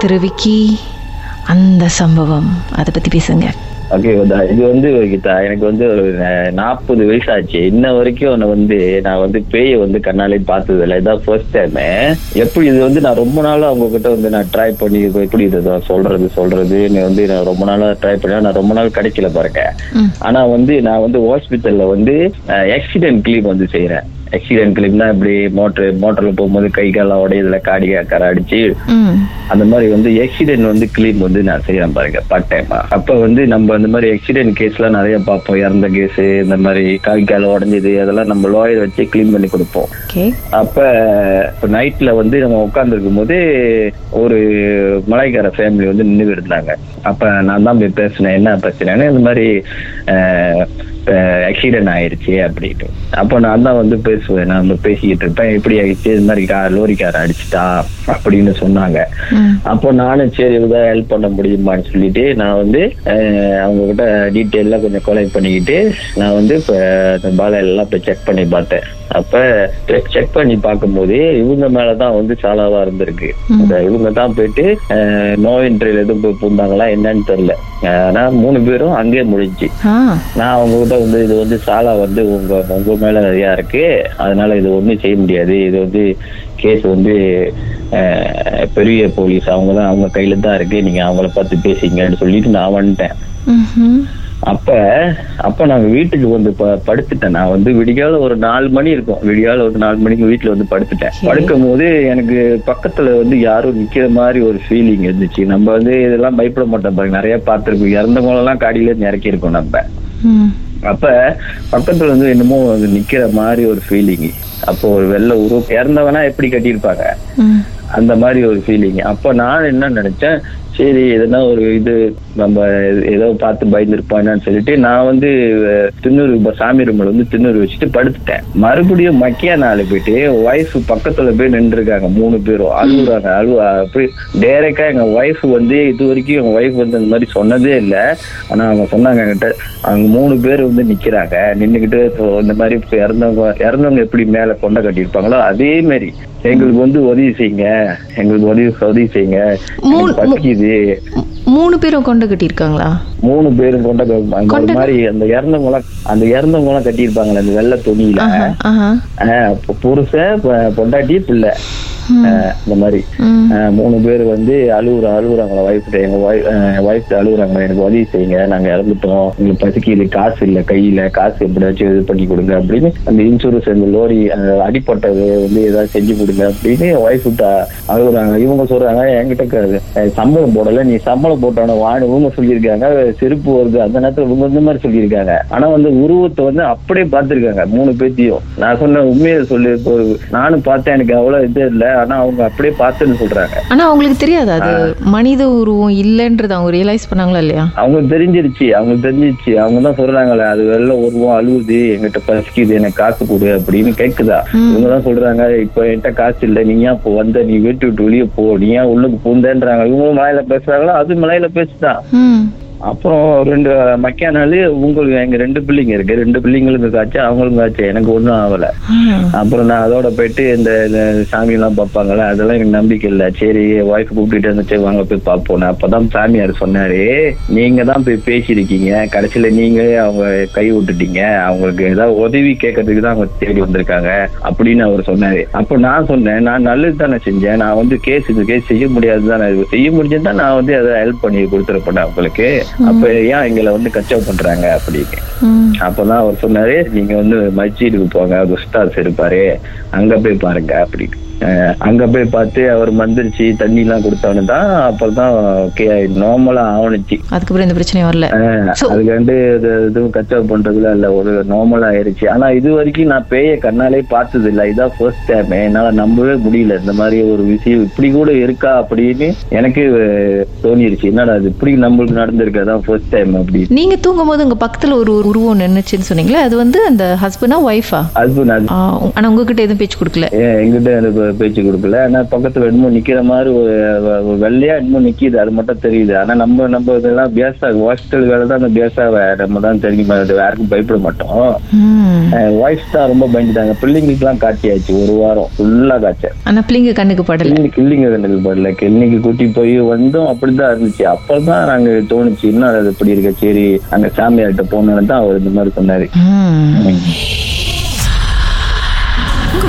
திரு விக்கி அந்த சம்பவம். அதை பற்றி பேசுங்க. ஓகே இது வந்து கீதா எனக்கு வந்து ஒரு நாற்பது வயசு ஆச்சு இன்ன வரைக்கும் நான் வந்து நான் வந்து பேயை வந்து கண்ணாலே பார்த்தது இல்லை இதான் ஃபர்ஸ்ட் டைம் எப்படி இது வந்து நான் ரொம்ப நாளா அவங்க கிட்ட வந்து நான் ட்ரை பண்ணி எப்படி இது சொல்றது சொல்றது நீ வந்து நான் ரொம்ப நாளா ட்ரை பண்ணி நான் ரொம்ப நாள் கிடைக்கல பாருங்க. ம். ஆனா வந்து நான் வந்து ஹாஸ்பிட்டல்ல வந்து ஆக்சிடென்ட் கிளீம் வந்து செய்யறேன் ஆக்சிடென்ட் கிளீம்னா இப்படி மோட்டர் மோட்டர்ல போகும்போது கை காலம் உடையதுல காடியாக்கார அடிச்சு ம். அந்த மாதிரி வந்து ஆக்சிடென்ட் வந்து கிளீம் வந்து நான் செய்யறேன் பாருங்க பார்ட் டைமா அப்ப வந்து நம்ம அந்த மாதிரி ஆக்சிடென்ட் கேஸ் எல்லாம் நிறைய பார்ப்போம். இறந்த கேஸ் இந்த மாதிரி கால் கால உடஞ்சது அதெல்லாம் நம்ம லாயர் வச்சு க்ளீன் பண்ணி கொடுப்போம். அப்ப அப்ப நைட்ல வந்து நம்ம உட்கார்ந்துருக்கும் போது ஒரு மலைக்கார ஃபேமிலி வந்து நின்று இருந்தாங்க. அப்ப நான் தான் போய் பேசினேன் என்ன பிரச்சனைன்னு இந்த மாதிரி ஆக்சிடென்ட் ஆயிருச்சு அப்படின்ட்டு. அப்போ நான் தான் வந்து பேசுவேன். நான் வந்து பேசிக்கிட்டு இருப்பேன். எப்படி ஆயிடுச்சு? இது மாதிரி கா லோரிக்கார அடிச்சிட்டா? அப்படின்னு சொன்னாங்க. அப்போ நானும் சரி இதான் ஹெல்ப் பண்ண முடியுமான்னு சொல்லிட்டு நான் வந்து அவங்க கிட்ட டீட்டெயிலாம் கொஞ்சம் கொலை பண்ணிக்கிட்டு நான் வந்து இப்போ பாலை எல்லாம் போய் செக் பண்ணி பார்த்தேன். அப்ப செக் பண்ணி பார்க்கும்போது இவங்க மேலதான் வந்து சாலாவா இருந்திருக்கு. இந்த இவங்க தான் போயிட்டு நோயின்றில் எதுவும் போய் பூந்தாங்களா என்னன்னு தெரியல. ஆனா மூணு பேரும் அங்கேயே முடிஞ்சு. நான் அவங்க கிட்ட வந்து இது வந்து சாலா வந்து உங்க உங்க மேல நிறையா இருக்கு. அதனால இது ஒண்ணும் செய்ய முடியாது. இது வந்து கேஸ் வந்து பெரிய போலீஸ் அவங்க தான் அவங்க கையில தான் இருக்கு. நீங்க அவங்கள பார்த்து பேசிங்கன்னு சொல்லிட்டு நான் வந்துட்டேன். அப்ப அப்ப நாங்க வீட்டுக்கு வந்து படுத்துட்டேன். நான் வந்து விடிகால ஒரு நாலு மணி இருக்கும். விடிகால ஒரு நாலு மணிக்கு வீட்டுல வந்து படுத்துட்டேன். படுக்கும் போது எனக்கு பக்கத்துல வந்து யாரும் நிக்கிற மாதிரி ஒரு ஃபீலிங் இருந்துச்சு. நம்ம வந்து இதெல்லாம் பயப்பட மாட்டோம் பாருங்க. நிறைய பார்த்திருக்கோம் இறந்தவங்க எல்லாம் காடியில இருந்து இறக்கி இருக்கோம் நம்ம அப்ப பக்கத்துல வந்து என்னமோ நிக்கிற மாதிரி ஒரு ஃபீலிங் அப்போ ஒரு வெள்ளை உருவம் இறந்தவனா எப்படி கட்டியிருப்பாங்க? அந்த மாதிரி ஒரு ஃபீலிங் அப்ப நான் என்ன நினைச்சேன்? சரி எதுனா ஒரு இது நம்ம ஏதோ பார்த்து பயந்துருப்பான்னு சொல்லிட்டு நான் வந்து இப்ப சாமி ரூம்ல வந்து திண்ணூறு வச்சுட்டு படுத்துட்டேன். மறுபடியும் மக்கியா நாள் போயிட்டு ஒய்ஃப் பக்கத்துல போய் நின்றுருக்காங்க மூணு பேரும். அழுகுறாங்க அழுவ அப்படி டைரக்டா எங்க ஒய்ஃப் வந்து இது வரைக்கும் எங்க ஒய்ஃப் வந்து அந்த மாதிரி சொன்னதே இல்லை. ஆனா அவங்க சொன்னாங்க என்கிட்ட அவங்க மூணு பேர் வந்து நிக்கிறாங்க. நின்னுக்கிட்டு இப்போ இந்த மாதிரி இறந்தவங்க இறந்தவங்க எப்படி மேல கொண்டை கட்டியிருப்பாங்களோ அதே மாதிரி எங்களுக்கு வந்து உதவி செய்யுங்க. எங்களுக்கு உதவி உதவி செய்யுங்க. பசிக்குது. மூணு பேரும் கொண்டு கட்டியிருக்காங்களா? மூணு பேரும் கொண்ட அந்த மாதிரி அந்த இறந்தவங்க அந்த இறந்தவங்க எல்லாம் கட்டியிருப்பாங்களே அந்த வெள்ளை துணியில. புருஷன் பொண்டாட்டி பிள்ளை. இந்த மாதிரி. மூணு பேர் வந்து அழுகுற அழுகுறாங்களா ஒய்ஃப்ட எங்க ஒய்ஃப் அழுகுறாங்க எனக்கு உதவி செய்யுங்க நாங்க இறந்துட்டோம் எங்களுக்கு பசிக்குது காசு இல்ல கையில காசு எப்படியாச்சும் இது பண்ணி கொடுங்க அப்படின்னு அந்த இன்சூரன்ஸ் அந்த லோரி அந்த அடிப்பட்டது வந்து ஏதாவது செஞ்சு கொடுங்க அப்படின்னு ஒய்ஃப் அழுகுறாங்க இவங்க சொல்றாங்க என்கிட்ட சம்பளம் போடல நீ சம்பளம் போட்டான வாணி இவங்க சொல்லியிருக்காங்க செருப்பு வருது அந்த நேரத்துல இவங்க இந்த மாதிரி சொல்லியிருக்காங்க. ஆனா வந்து உருவத்தை வந்து அப்படியே பார்த்திருக்காங்க மூணு பேத்தியும். நான் சொன்ன உண்மையை சொல்லி நானும் பார்த்தேன் எனக்கு அவ்வளவு இது இல்லை ஆனா அவங்க அப்படியே பார்த்தேன்னு சொல்றாங்க. ஆனா அவங்களுக்கு தெரியாது அது? மனித உருவம் இல்லைன்றது அவங்க ரியலைஸ் பண்ணாங்களா இல்லையா? அவங்க தெரிஞ்சிருச்சு அவங்க தெரிஞ்சிருச்சு. அவங்க தான் சொல்றாங்களே அது வெள்ள உருவம் அழுகுது எங்கிட்ட பசிக்குது எனக்கு காசு கொடு அப்படின்னு கேக்குதா? இவங்க தான் சொல்றாங்க இப்ப என்கிட்ட காசு இல்ல நீ ஏன் இப்போ வந்த நீ வீட்டு விட்டு வெளியே போ நீ ஏன் உள்ளுக்கு பூந்தேன்றாங்க இவங்களும் மலையில பேசுறாங்களோ? அது மலையில பேசுதான். அப்புறம் ரெண்டு மக்கியா நாள் உங்களுக்கு எங்க ரெண்டு பிள்ளைங்க இருக்கு. ரெண்டு பிள்ளைங்களுக்கு காய்ச்சி அவங்களுக்கும் காய்ச்சி எனக்கு ஒண்ணும் ஆகல. அப்புறம் நான் அதோட போயிட்டு இந்த சாமி எல்லாம் பார்ப்பாங்கல்ல அதெல்லாம் எனக்கு நம்பிக்கை இல்லை. சரி ஒய்ஃப் கூப்பிட்டு இருந்துச்சு வாங்க போய் பார்ப்போம் அப்பதான் சாமியார் சொன்னாரு நீங்க தான் போய் பேசியிருக்கீங்க. கடைசியில நீங்களே அவங்க கை விட்டுட்டீங்க. அவங்களுக்கு ஏதாவது உதவி கேட்கறதுக்கு தான் அவங்க தேடி வந்திருக்காங்க அப்படின்னு அவர் சொன்னாரு. அப்போ நான் சொன்னேன் நான் நல்லது தானே செஞ்சேன். நான் வந்து கேஸ் இது கேஸ் செய்ய முடியாது தானே செய்ய முடிஞ்சதா நான் வந்து அதை ஹெல்ப் பண்ணி கொடுத்துருப்பேன் அவங்களுக்கு. அப்ப ஏன் எங்களை வந்து கச்சவ் பண்றாங்க அப்படின்னு. அப்பதான் அவர் சொன்னாரு நீங்க வந்து மஸ்ஜிதுக்கு போங்க அது உஸ்தாத் இருப்பாரு. அங்க போய் பாருங்க அப்படின்னு அஹ் அங்க போய் பார்த்து அவர் மந்திரிச்சு தண்ணி எல்லாம் கொடுத்தவனு தான் அப்பதான் ஓகே நார்மலா ஆவணுச்சு. அதுக்கப்புறம் இந்த பிரச்சனை வரல. அதுக்காண்டு இது இதுவும் கச்சவ் பண்றதுல இல்ல ஒரு நார்மலா ஆயிருச்சு. ஆனா இது வரைக்கும் நான் பேய கண்ணாலே பார்த்தது இல்ல இதான் ஃபர்ஸ்ட் டைம் என்னால நம்பவே முடியல. இந்த மாதிரி ஒரு விஷயம் இப்படி கூட இருக்கா அப்படின்னு எனக்கு தோணிருச்சு. என்னடா அது இப்படி நம்மளுக்கு நடந்திருக்கு அதான் ஃபர்ஸ்ட் டைம் அப்படி நீங்க தூங்கும் போது உங்க பக்கத்துல ஒரு உருவம் உருவம் நின்னுச்சுன்னு சொன்னீங்களே அது வந்து அந்த ஹஸ்பண்டா ஒய்ஃபா ஹஸ்பண்ட் ஆனா உங்ககிட்ட எதுவும் பேச்சு கொடுக்கல? எங்கிட்ட எனக்கு பேச்சு கொடுக்கல. ஆனா பக்கத்துல என்னமோ நிக்கிற மாதிரி ஒரு வெள்ளையா என்னமோ நிக்கிது அது மட்டும் தெரியுது. ஆனா நம்ம நம்ம இதெல்லாம் பேசா ஹாஸ்டல் வேலை தான் அந்த பேசாவ நம்ம தான் தெரியுமா யாருக்கும் பயப்பட மாட்டோம். வாய்ஸ் தான் ரொம்ப பயந்துட்டாங்க. பிள்ளைங்களுக்கு எல்லாம் காட்டியாச்சு ஒரு வாரம் ஃபுல்லா காய்ச்சல். ஆனா பிள்ளைங்க கண்ணுக்கு படல. கிள்ளிங்க கண்ணுக்கு படல. கிளினிக்கு கூட்டி போய் வந்தோம் அப்படிதான் இருந்துச்சு. அப்பதான் நாங்க தோணுச்சு இன்னும் அது எப்படி இருக்க? சரி அங்க சாமியார்கிட்ட போனோன்னு தான் அவர் இந்த மாதிரி. உங்க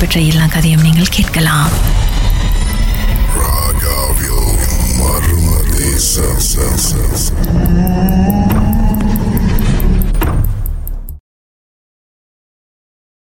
இடம்பெற்ற எல்லா கதையும் நீங்கள் கேட்கலாம்.